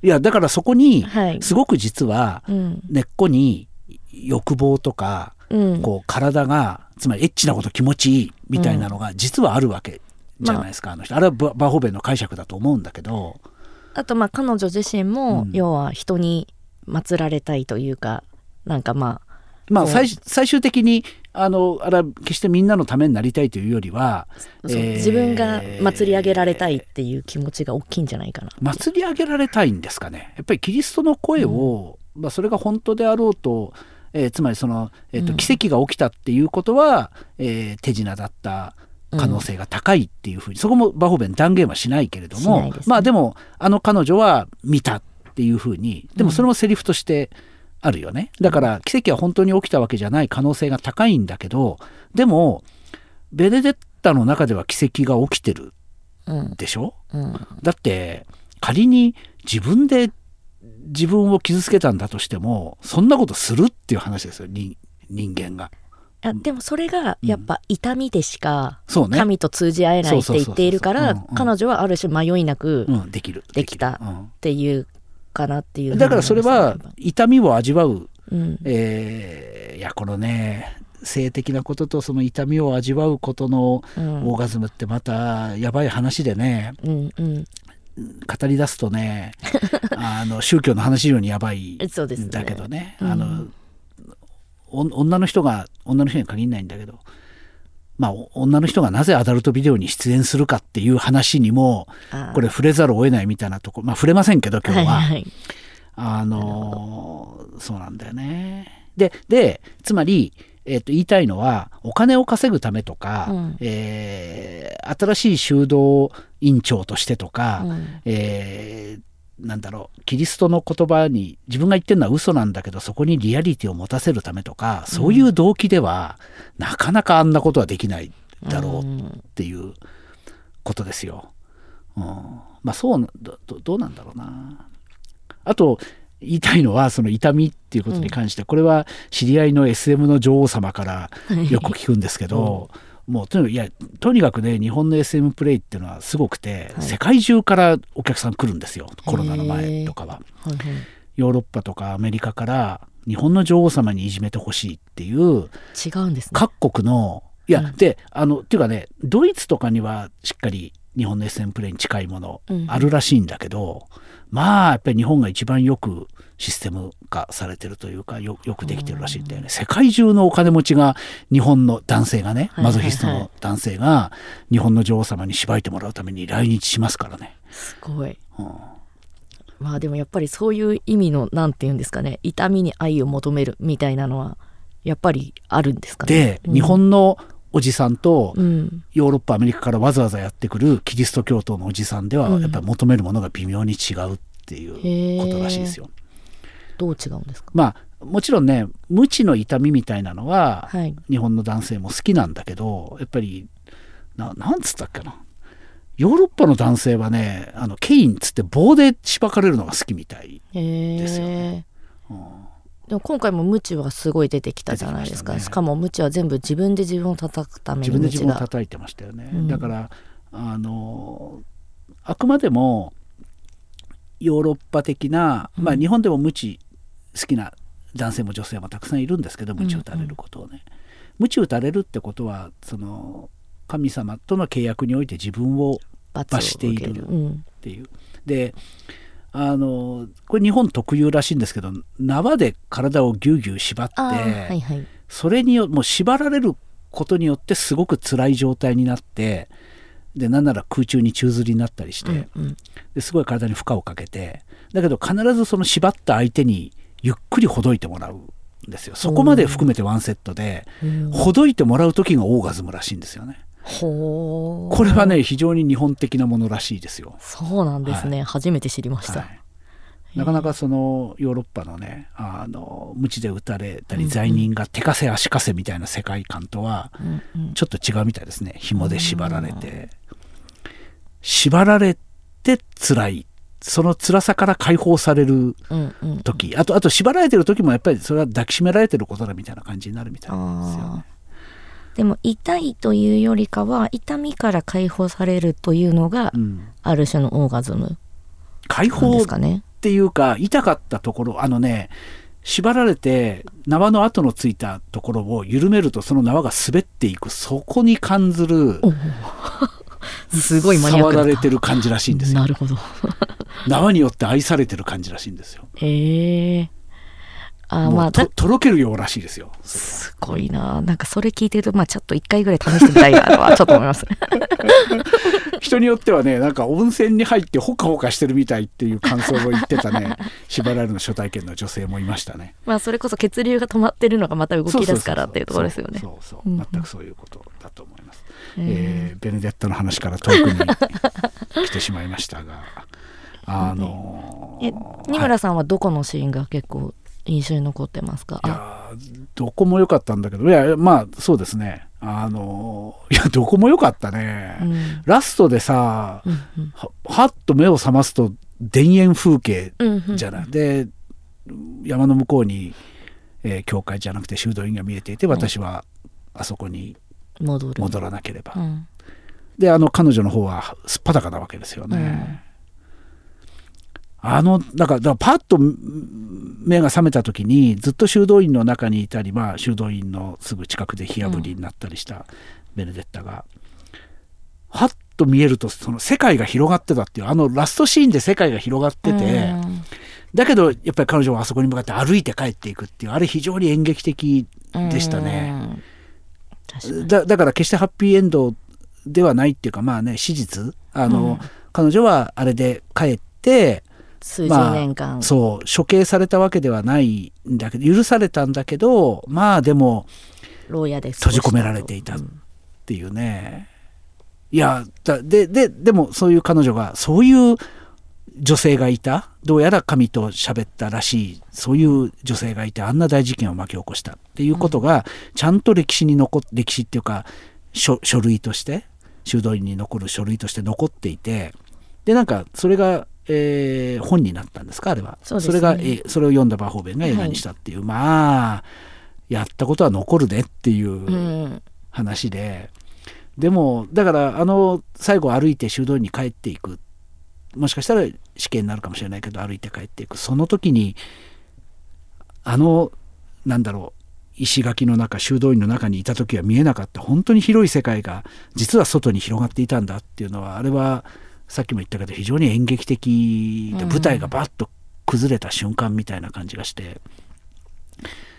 Speaker 1: いやだからそこに
Speaker 2: はい。
Speaker 1: すごく実は
Speaker 2: うん。
Speaker 1: 根っこに欲望とか
Speaker 2: うん。
Speaker 1: こう体がつまりエッチなこと気持ちいいみたいなのが実はあるわけじゃないですか、あの人。あれはババーホーベンの解釈だと思うんだけど、
Speaker 2: あとまあ彼女自身も、
Speaker 1: うん。
Speaker 2: 要は人に祀られたいというかなんかまあ
Speaker 1: まあ最最終的にあのあれは決してみんなのためになりたいというよりは、えー
Speaker 2: 自分が祭り上げられたいっていう気持ちが大きいんじゃないかな。
Speaker 1: 祭り上げられたいんですかね。やっぱりキリストの声を、まあ、それが本当であろうと、えーつまりその、えーと
Speaker 2: うん。
Speaker 1: 奇跡が起きたっていうことは、えー手品だった可能性が高いっていうふうに、そこもバホベン断言はしないけれども、
Speaker 2: ね。
Speaker 1: まあでもあの彼女は見たっていうふうにでもそれもセリフとしてあるよね、だから奇跡は本当に起きたわけじゃない可能性が高いんだけどでもベネデッタの中では奇跡が起きてる
Speaker 2: うん。
Speaker 1: でしょ？
Speaker 2: うん。
Speaker 1: だって仮に自分で自分を傷つけたんだとしてもそんなことするっていう話ですよ人人間が。
Speaker 2: いやでもそれがやっぱ痛みでしか神と通じ合えないって言っているから彼女はある種迷いなく
Speaker 1: できる。
Speaker 2: できた
Speaker 1: る。うん。
Speaker 2: ていうかなっていう
Speaker 1: だからそれは痛みを味わう、
Speaker 2: うん。
Speaker 1: えーいやこのね性的なこととその痛みを味わうことの
Speaker 2: うん。
Speaker 1: オーガズムってまたやばい話でね。
Speaker 2: うんうん
Speaker 1: 語り出すとね あの宗教の話以上にやばいんだけどね。
Speaker 2: うん
Speaker 1: あの、お女の人が女の人に限らないんだけどまあお女の人がなぜアダルトビデオに出演するかっていう話にもこれ触れざるを得ないみたいなとこまあ触れませんけど今日は。
Speaker 2: はい。は。い
Speaker 1: あのーそうなんだよね。ででつまり、えーと言いたいのはお金を稼ぐためとか、
Speaker 2: うん。
Speaker 1: えー新しい修道院長としてとか、
Speaker 2: うん。
Speaker 1: えーなんだろうキリストの言葉に自分が言ってるのは嘘なんだけどそこにリアリティを持たせるためとかそういう動機では、なかなかあんなことはできないだろうっていうことですよ。うん、まあそうなどうなんだろうな。あと言いたいのはその痛みっていうことに関して、これは知り合いの SM の女王様からよく聞くんですけど、もうとにかくいやとにかくね日本の SM プレイっていうのはすごくて、
Speaker 2: はい。
Speaker 1: 世界中からお客さん来るんですよ。コロナの前とかは。
Speaker 2: はいはい。
Speaker 1: ヨーロッパとかアメリカから日本の女王様にいじめてほしいっていう
Speaker 2: 違うんですね。
Speaker 1: 各国のいや、
Speaker 2: うん。
Speaker 1: であのっていうかねドイツとかにはしっかり日本の SM プレイに近いもの
Speaker 2: うん。
Speaker 1: あるらしいんだけど、まあやっぱり日本が一番よくシステム化されてるというかよよくできてるらしいんだよね、世界中のお金持ちが日本の男性がね、
Speaker 2: はいはいはい。
Speaker 1: マゾヒストの男性が日本の女王様にしばいてもらうために来日しますからね。
Speaker 2: すごい。
Speaker 1: うん。
Speaker 2: まあでもやっぱりそういう意味のなんて言うんですかね痛みに愛を求めるみたいなのはやっぱりあるんですかね？
Speaker 1: で、
Speaker 2: うん。
Speaker 1: 日本のおじさんと
Speaker 2: うん。
Speaker 1: ヨーロッパアメリカからわざわざやってくるキリスト教徒のおじさんでは
Speaker 2: うん。
Speaker 1: やっぱり求めるものが微妙に違うっていうことらしいですよ。
Speaker 2: どう違うんですか？
Speaker 1: まあもちろんね無知の痛みみたいなのは
Speaker 2: はい。
Speaker 1: 日本の男性も好きなんだけどやっぱりななんつったっけな？ヨーロッパの男性はねあのケインっつって棒でしばかれるのが好きみたい。
Speaker 2: へ
Speaker 1: ですよ
Speaker 2: え
Speaker 1: うん。
Speaker 2: でも今回もムチはすごい出てきたじゃないですか、
Speaker 1: したね。
Speaker 2: しかもムチは全部自分で自分を叩くため
Speaker 1: 自分で自分を叩いてましたよね、
Speaker 2: うん。
Speaker 1: だからあのあくまでもヨーロッパ的な、まあ日本でも無知好きな男性も女性もたくさんいるんですけど無知打たれることをね、無知打たれるってことはその神様との契約において自分を
Speaker 2: 罰
Speaker 1: しているっていう。であのこれ日本特有らしいんですけど縄で体をギュウギュウ縛って、
Speaker 2: はいはい。
Speaker 1: それによもう縛られることによってすごく辛い状態になってでなんなら空中に宙吊りになったりして、
Speaker 2: うんうん。
Speaker 1: ですごい体に負荷をかけてだけど必ずその縛った相手にゆっくりほどいてもらうんですよ。そこまで含めてワンセットで、
Speaker 2: うん。
Speaker 1: ほどいてもらう時がオーガズムらしいんですよね。これはね非常に日本的なものらしいですよ。
Speaker 2: そうなんですね、初めて知りました、
Speaker 1: はい、なかなかそのヨーロッパのねあの鞭で打たれたり罪人が手かせ足かせみたいな世界観とはちょっと違うみたいですね。紐で縛られて。縛られて辛いその辛さから解放される
Speaker 2: うんうん
Speaker 1: 時あとあと縛られてる時もやっぱりそれは抱きしめられてることだみたいな感じになるみたいなんですよね。
Speaker 2: でも痛いというよりかは痛みから解放されるというのが
Speaker 1: うん、
Speaker 2: ある種のオーガズムなん
Speaker 1: 解放っ
Speaker 2: ですかね。
Speaker 1: ていうか痛かったところあのね縛られて縄の跡のついたところを緩めるとその縄が滑っていくそこに感ずる
Speaker 2: すごいマニアックな。
Speaker 1: 触られてる感じらしいんですよ。
Speaker 2: なるほど。
Speaker 1: 縄によって愛されてる感じらしいんですよ。
Speaker 2: へえ。あー
Speaker 1: もう
Speaker 2: まあだ
Speaker 1: ととろけるようらしいですよ。
Speaker 2: すごいな。なんかそれ聞いてるとまあちょっと一回ぐらい試してみたいなとはちょっと思います。ね。
Speaker 1: 人によってはねなんか温泉に入ってほかほかしてるみたいっていう感想を言ってたね 縛られるの初体験の女性もいましたね。
Speaker 2: まあそれこそ血流が止まってるのがまた動き出すからっていうところですよね。
Speaker 1: そうそう全くそういうことだと思います。えー、ベネデッタの話から遠くに来てしまいましたが。あの
Speaker 2: ー、え二村さんはどこのシーンが結構印象に残ってますか？
Speaker 1: いやどこも良かったんだけどいやまあそうですね。あのいやどこも良かったね、うん、ラストでさ、うんうん、ははっと目を覚ますと田園風景じゃない、うんうん、で山の向こうに、えー、教会じゃなくて修道院が見えていて私はあそこに戻らなければ、うん、であの彼女の方はすっぱだかなわけですよね、あのだからだからパッと目が覚めた時にずっと修道院の中にいたり、まあ、修道院のすぐ近くで火あぶりになったりしたベネデッタが、うん、はっと見えるとその世界が広がってたっていうあのラストシーンで世界が広がってて、うん、だけどやっぱり彼女はあそこに向かって歩いて帰っていくっていうあれ非常に演劇的でしたね。だだから決してハッピーエンドではないっていうかまあね史実。あの、うん、彼女はあれで帰って
Speaker 2: 数十年間、
Speaker 1: まあ、そう処刑されたわけではないんだけど許されたんだけどまあでも
Speaker 2: 牢屋で
Speaker 1: 閉じ込められていたっていうね、うん、いやでででもそういう彼女がそういう女性がいた？どうやら神と喋ったらしい。そういう女性がいてあんな大事件を巻き起こした。っていうことがちゃんと歴史に残っ歴史っていうか書類として修道院に残る書類として残っていて。でなんかそれがえー、本になったんですかあれは。そ、ね,、れが、えそれを読んだバーホーベンが映画にしたっていう、はい、まあやったことは残るねっていう話で、うん、でもだからあの最後歩いて修道院に帰っていく。もしかしたら死刑になるかもしれないけど歩いて帰っていく。その時にあのなんだろう石垣の中修道院の中にいた時は見えなかった。本当に広い世界が実は外に広がっていたんだっていうのはあれはさっきも言ったけど非常に演劇的で舞台がバッと崩れた瞬間みたいな感じがして、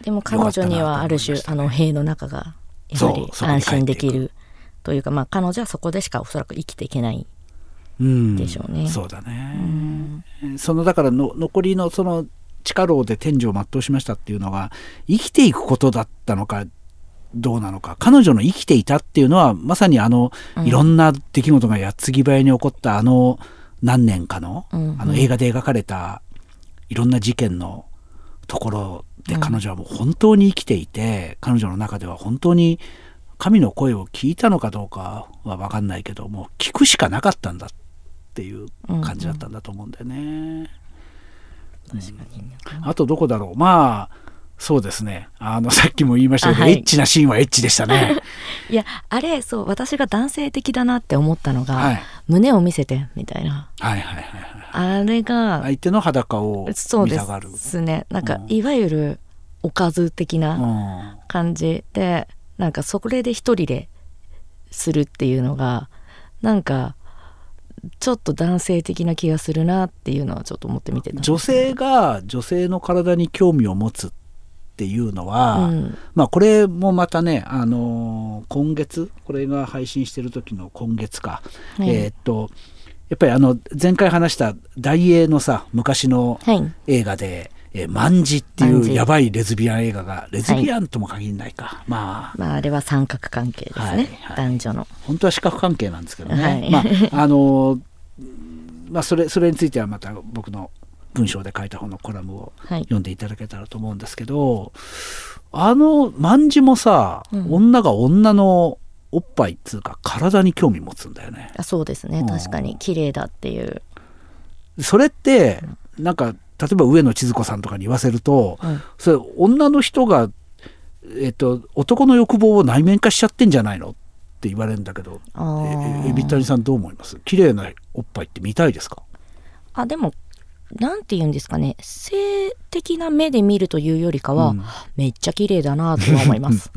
Speaker 2: でも彼女にはある種あの塀の中がやはり安心できるというかまあ彼女はそこでしかおそらく生きていけないでしょうね。
Speaker 1: うん、そうだね、そのだからの残りのその地下牢で天井を全うしましたっていうのが生きていくことだったのかどうなのか。彼女の生きていたっていうのはまさにあの、うん、いろんな出来事がやっつぎ早に起こったあの何年かのうん。うん、あの映画で描かれたいろんな事件のところで彼女はもう本当に生きていて、うん、彼女の中では本当に神の声を聞いたのかどうかは分かんないけども聞くしかなかったんだっていう感じだったんだと思うんだよね。うん
Speaker 2: うん、確か。に、
Speaker 1: あとどこだろう。まあそうですね。あの、さっきも言いましたけど、はい、エッチなシーンはエッチでしたね。
Speaker 2: いや、あれ、そう、私が男性的だなって思ったのが、はい、胸を見せて、みたいな。
Speaker 1: はいはいはい、
Speaker 2: はい。あれが、
Speaker 1: 相手の裸を見たがる。
Speaker 2: そうですね。なんか、うん、いわゆる、おかず的な感じで、うん、なんか、それで一人でするっていうのが、なんか、ちょっと男性的な気がするなっていうのはちょっと思ってみて
Speaker 1: 女性が女性の体に興味を持つっていうのは、うん、まあこれもまたね、あのー、今月これが配信してる時の今月か、はい、えー、っとやっぱりあの前回話した大英のさ昔の映画で、はい、えー、万字っていうやばいレズビアン映画がレズビアンとも限らないか、はい、ま
Speaker 2: あ。まああれは三角関係ですね、はいはい、男女の。
Speaker 1: 本当は四角関係なんですけどね、まああのまあそれそれについてはまた僕の文章で書いた本のコラムを読んでいただけたらと思うんですけど、はい、あの万字もさ、うん、女が女のおっぱいっつうか体に興味持つんだよね。
Speaker 2: あそうですね、確かに綺麗だっていう。
Speaker 1: それってなんか例えば上野千鶴子さんとかに言わせると、うん、それ女の人が、えっと、男の欲望を内面化しちゃってんじゃないのって言われるんだけどええびったりさんどう思います？綺麗なおっぱいって見たいですか？
Speaker 2: あでもなんて言うんですかね。性的な目で見るというよりかは、うん、めっちゃ綺麗だなとは思います。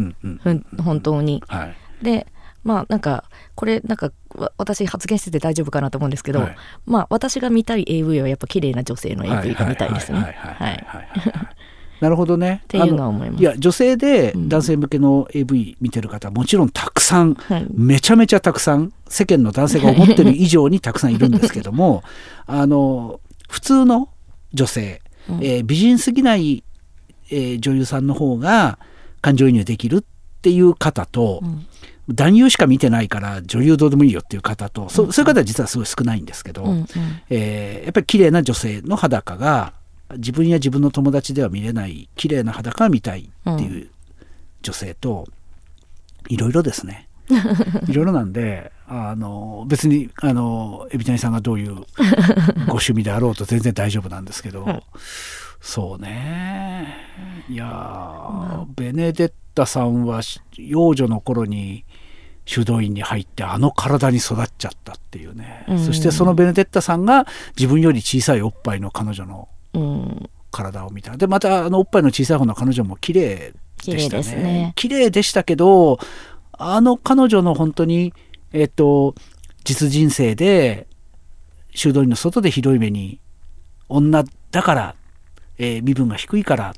Speaker 2: 本当に。はい、でまあなんかこれなんか私発言してて大丈夫かなと思うんですけど、はい、まあ私が見たい AV はやっぱ綺麗な女性の AV が見たいですね。
Speaker 1: なるほどね。
Speaker 2: ていうのは思います。
Speaker 1: いや女性で
Speaker 2: うん。
Speaker 1: 男性向けの AV 見てる方はもちろんたくさん、
Speaker 2: はい。
Speaker 1: めちゃめちゃたくさん世間の男性が思ってる以上にたくさんいるんですけども あの普通の女性、
Speaker 2: うん。
Speaker 1: えー美人すぎない、えー女優さんの方が感情移入できるっていう方と、
Speaker 2: うん。
Speaker 1: 男優しか見てないから女優どうでもいいよっていう方と、そそういう方は実はすごい少ないんですけど、
Speaker 2: うんうん。
Speaker 1: えーやっぱり綺麗な女性の裸が自分や自分の友達では見れない綺麗な裸が見たいっていう女性と、いろいろですね。いろいろなんであの別にあの海老谷さんがどういう ご趣味であろうと全然大丈夫なんですけど、
Speaker 2: はい。
Speaker 1: そうね。いやー、ベネデッタさんはし幼女の頃に修道院に入ってあの体に育っちゃったっていうね、
Speaker 2: うん。
Speaker 1: そしてそのベネデッタさんが自分より小さいおっぱいの彼女の
Speaker 2: うん。
Speaker 1: 体を見た。でまたあのおっぱいの小さい方の彼女も綺麗でしたね。
Speaker 2: 綺麗ね。
Speaker 1: 綺麗でしたけどあの彼女の本当にえっと実人生で修道院の外でひどい目に女だから、えー身分が低いから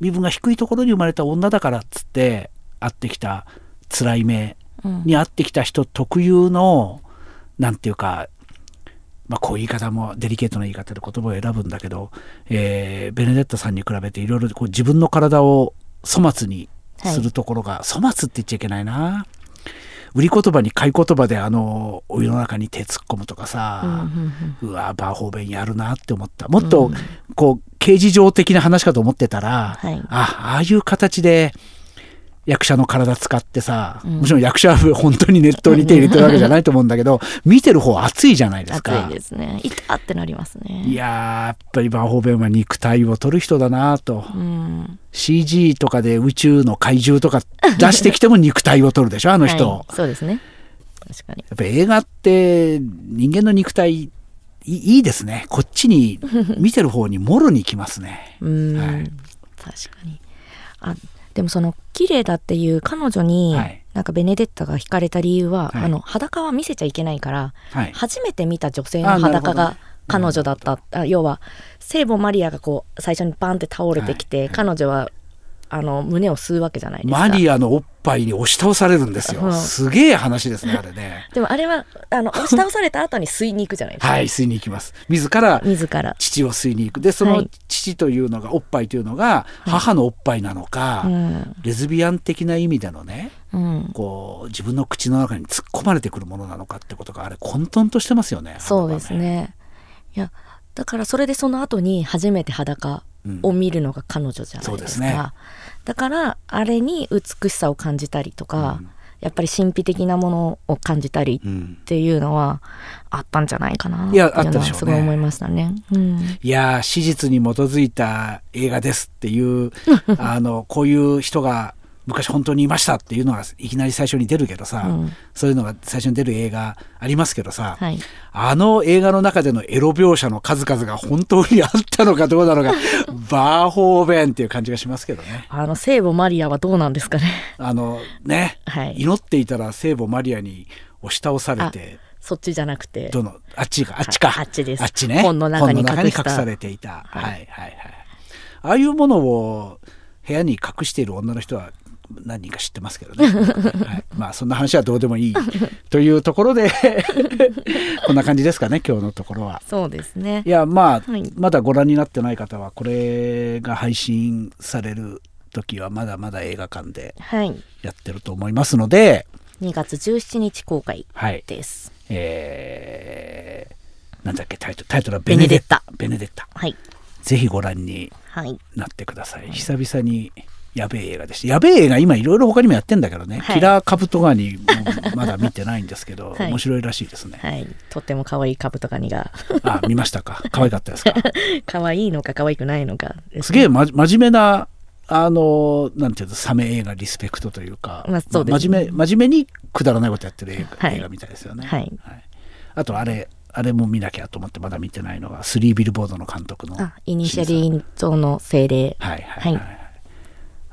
Speaker 1: 身分が低いところに生まれた女だからっつって会ってきた辛い目
Speaker 2: うん。
Speaker 1: に会ってきた人特有のなんていうかまあこういう言い方もデリケートな言い方で言葉を選ぶんだけど、えーベネデッタさんに比べていろいろこう自分の体を粗末にするところが、粗末って言っちゃいけないな売り言葉に買い言葉であのお湯の中に手突っ込むとか
Speaker 2: うん
Speaker 1: さ、
Speaker 2: うん。
Speaker 1: うわバーホーベンやるなって思った。もっと、
Speaker 2: うん。
Speaker 1: こう刑事上的な話かと思ってたら、
Speaker 2: はい。
Speaker 1: あああいう形で役者の体使ってさ、
Speaker 2: うん。
Speaker 1: もちろん役者は本当に熱湯に手入れてるわけじゃないと思うんだけど見てる方熱いじゃないです
Speaker 2: 暑
Speaker 1: か
Speaker 2: い。ですね。いたってなりますね。
Speaker 1: いやーやっぱりバーホーベンは肉体を取る人だなと。
Speaker 2: うん。
Speaker 1: CG とかで宇宙の怪獣とか出してきても肉体を取るでしょ あの人、
Speaker 2: はいそうですね。確かに。
Speaker 1: やっぱり映画って人間の肉体いいいですね。こっちに 見てる方にもろにきますね。
Speaker 2: うん、
Speaker 1: はい。
Speaker 2: 確かに。あでもその綺麗だっていう彼女に、
Speaker 1: はい。
Speaker 2: なんかベネデッタが惹かれた理由は、
Speaker 1: はい。
Speaker 2: あの裸は見せちゃいけないから
Speaker 1: はい。
Speaker 2: 初めて見た女性の裸が彼女だった。あ要は聖母マリアがこう最初にバンって倒れてきて、
Speaker 1: はい。
Speaker 2: 彼女はあの胸を吸うわけじゃないですか。
Speaker 1: マリアのおっぱいに押し倒されるんですよ、
Speaker 2: うん。
Speaker 1: すげえ話ですねあれね。
Speaker 2: でもあれはあの押し倒された後に吸いに行くじゃないですか、
Speaker 1: はい吸いに行きます。自ら
Speaker 2: 自ら、
Speaker 1: 父を吸いに行く。でその
Speaker 2: はい。
Speaker 1: 父というのがおっぱいというのが母のおっぱいなのか、
Speaker 2: うん。
Speaker 1: レズビアン的な意味でのね
Speaker 2: うん、
Speaker 1: こう自分の口の中に突っ込まれてくるものなのかってことがあれ混沌としてますよね
Speaker 2: そうですねいやだからそれでその後に初めて裸
Speaker 1: うん。
Speaker 2: を見るのが彼女じゃないですか、
Speaker 1: そうですね。
Speaker 2: だからあれに美しさを感じたりとか、
Speaker 1: うん。
Speaker 2: やっぱり神秘的なものを感じたり
Speaker 1: うん
Speaker 2: っていうのはあったんじゃないかな。っ
Speaker 1: いや
Speaker 2: ていうのはすごい思いましたね。うん。
Speaker 1: いやー史実に基づいた映画ですっていう あのこういう人が昔本当にいましたっていうのがいきなり最初に出るけどさ、
Speaker 2: うん。
Speaker 1: そういうのが最初に出る映画ありますけどさ、
Speaker 2: はい、
Speaker 1: あの映画の中でのエロ描写の数々が本当にあったのかどうなのか バーホーベンっていう感じがしますけどね。
Speaker 2: あの聖母マリアはどうなんですかね。
Speaker 1: あのね、
Speaker 2: はい。
Speaker 1: 祈っていたら聖母マリアに押し倒されて
Speaker 2: そっちじゃなくて。
Speaker 1: どのあっちかあっちか、
Speaker 2: ああっちです。
Speaker 1: あっちね。
Speaker 2: 本の中に隠
Speaker 1: されていた、はい、はいはい。ああいうものを部屋に隠している女の人は何人か知ってますけどね、はい、まあそんな話はどうでもいい というところで こんな感じですかね今日のところは。
Speaker 2: そうですね
Speaker 1: い。やまあ、
Speaker 2: はい
Speaker 1: まだご覧になってない方はこれが配信される時はまだまだ映画館で
Speaker 2: はい。
Speaker 1: やってると思いますので、
Speaker 2: 2月17日公開
Speaker 1: はい
Speaker 2: です。
Speaker 1: えー、なんだっけタイトルタイトルはベネデッタベネデッタ
Speaker 2: はい。
Speaker 1: ぜひご覧に
Speaker 2: はい。
Speaker 1: なってください久々にやべえ映画でした。やべえ映画今いろいろ他にもやってんだけどね、
Speaker 2: はい。
Speaker 1: キラーカブトガニもまだ見てないんですけど、
Speaker 2: はい。
Speaker 1: 面白いらしいですね、
Speaker 2: はい。とっても可愛いカブトガニが。
Speaker 1: あ見ましたか？可愛かったですか？
Speaker 2: 可愛いのか可愛くないのか。です
Speaker 1: すげえ、ま、真面目なあのなんていうのサメ映画リスペクトというか、
Speaker 2: まあそうです
Speaker 1: 真面目真面目にくだらないことやってる映画,、
Speaker 2: はい。
Speaker 1: 映画みたいですよね、
Speaker 2: はい。
Speaker 1: あとあれあれも見なきゃと思ってまだ見てないのがスリービルボードの監督の
Speaker 2: あ、イニシャリン島の精霊。
Speaker 1: はいはいはい、
Speaker 2: はい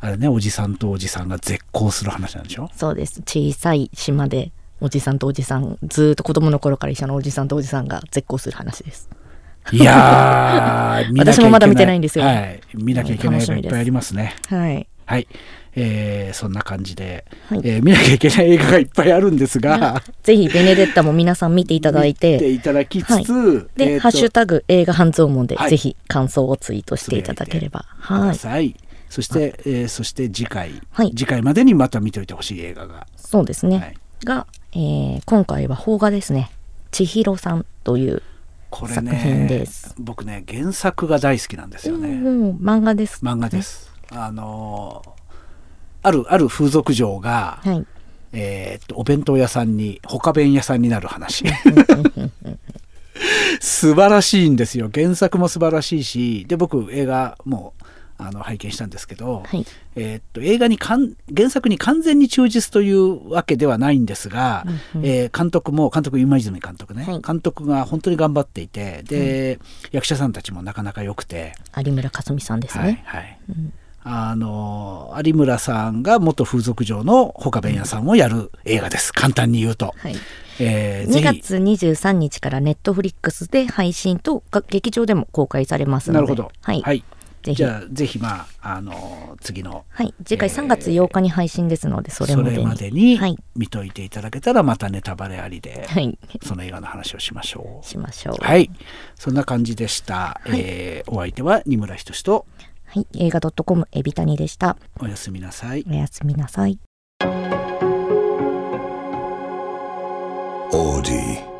Speaker 1: あれねおじさんとおじさんが絶交する話なんでしょ？
Speaker 2: そうです。小さい島で、おじさんとおじさん、ずーっと子供の頃から一緒のおじさんとおじさんが絶交する話です。
Speaker 1: いや
Speaker 2: 私もまだ見てないんですよ。
Speaker 1: はい、見なきゃいけない映画いっぱいありますね。
Speaker 2: はい。
Speaker 1: はい、えーそんな感じで、
Speaker 2: はい。
Speaker 1: えー見なきゃいけない映画がいっぱいあるんですが、
Speaker 2: ぜひベネデッタも皆さん見ていただい
Speaker 1: 見て
Speaker 2: て
Speaker 1: いただきつつ、
Speaker 2: で、
Speaker 1: えーと
Speaker 2: ハッシュタグ映画半蔵門で
Speaker 1: はい。
Speaker 2: ぜひ感想をツイートしていただければ。はい。
Speaker 1: そして、えーそして次回、
Speaker 2: はい。
Speaker 1: 次回までにまた見ておいてほしい映画が、
Speaker 2: そうですね、
Speaker 1: はい。
Speaker 2: が、えー今回は邦画ですね。千尋さんという
Speaker 1: これ
Speaker 2: 作品
Speaker 1: ね
Speaker 2: です。
Speaker 1: 僕ね原作が大好きなんですよね。
Speaker 2: 漫画です
Speaker 1: 漫画です。あのーあるある風俗嬢が、
Speaker 2: はい。
Speaker 1: えーっとお弁当屋さんに他弁屋さんになる話。素晴らしいんですよ。原作も素晴らしいしで僕映画もあの拝見したんですけど、
Speaker 2: はい。
Speaker 1: えーっと映画にかん原作に完全に忠実というわけではないんですが、
Speaker 2: うんうん。
Speaker 1: えー監督も監督今泉監督ね、
Speaker 2: はい。
Speaker 1: 監督が本当に頑張っていてで、役者さんたちもなかなか良くて、
Speaker 2: 有村架純さんです
Speaker 1: はい
Speaker 2: ね、
Speaker 1: はい。
Speaker 2: うん
Speaker 1: あの有村さんが元風俗嬢の他弁屋さんをやる映画です。簡単に言うと、
Speaker 2: はい、
Speaker 1: えー
Speaker 2: 2
Speaker 1: ぜひ。
Speaker 2: 月23日からネットフリックスで配信とが劇場でも公開されますので。
Speaker 1: なるほど。
Speaker 2: はい、
Speaker 1: はい、
Speaker 2: ぜひ。
Speaker 1: じゃあぜひまああの次の
Speaker 2: はい、次回
Speaker 1: えー
Speaker 2: 3月8日に配信ですので、それまでに。
Speaker 1: それまでに
Speaker 2: はい。
Speaker 1: 見といていただけたらまたネタバレありで、
Speaker 2: はい、
Speaker 1: その映画の話をしましょう。
Speaker 2: しましょう。
Speaker 1: はい、そんな感じでした。えーお相手は二村仁と
Speaker 2: はい、映画 .com エビタニでした。
Speaker 1: おやすみなさい。
Speaker 2: おやすみなさい。
Speaker 3: Audi.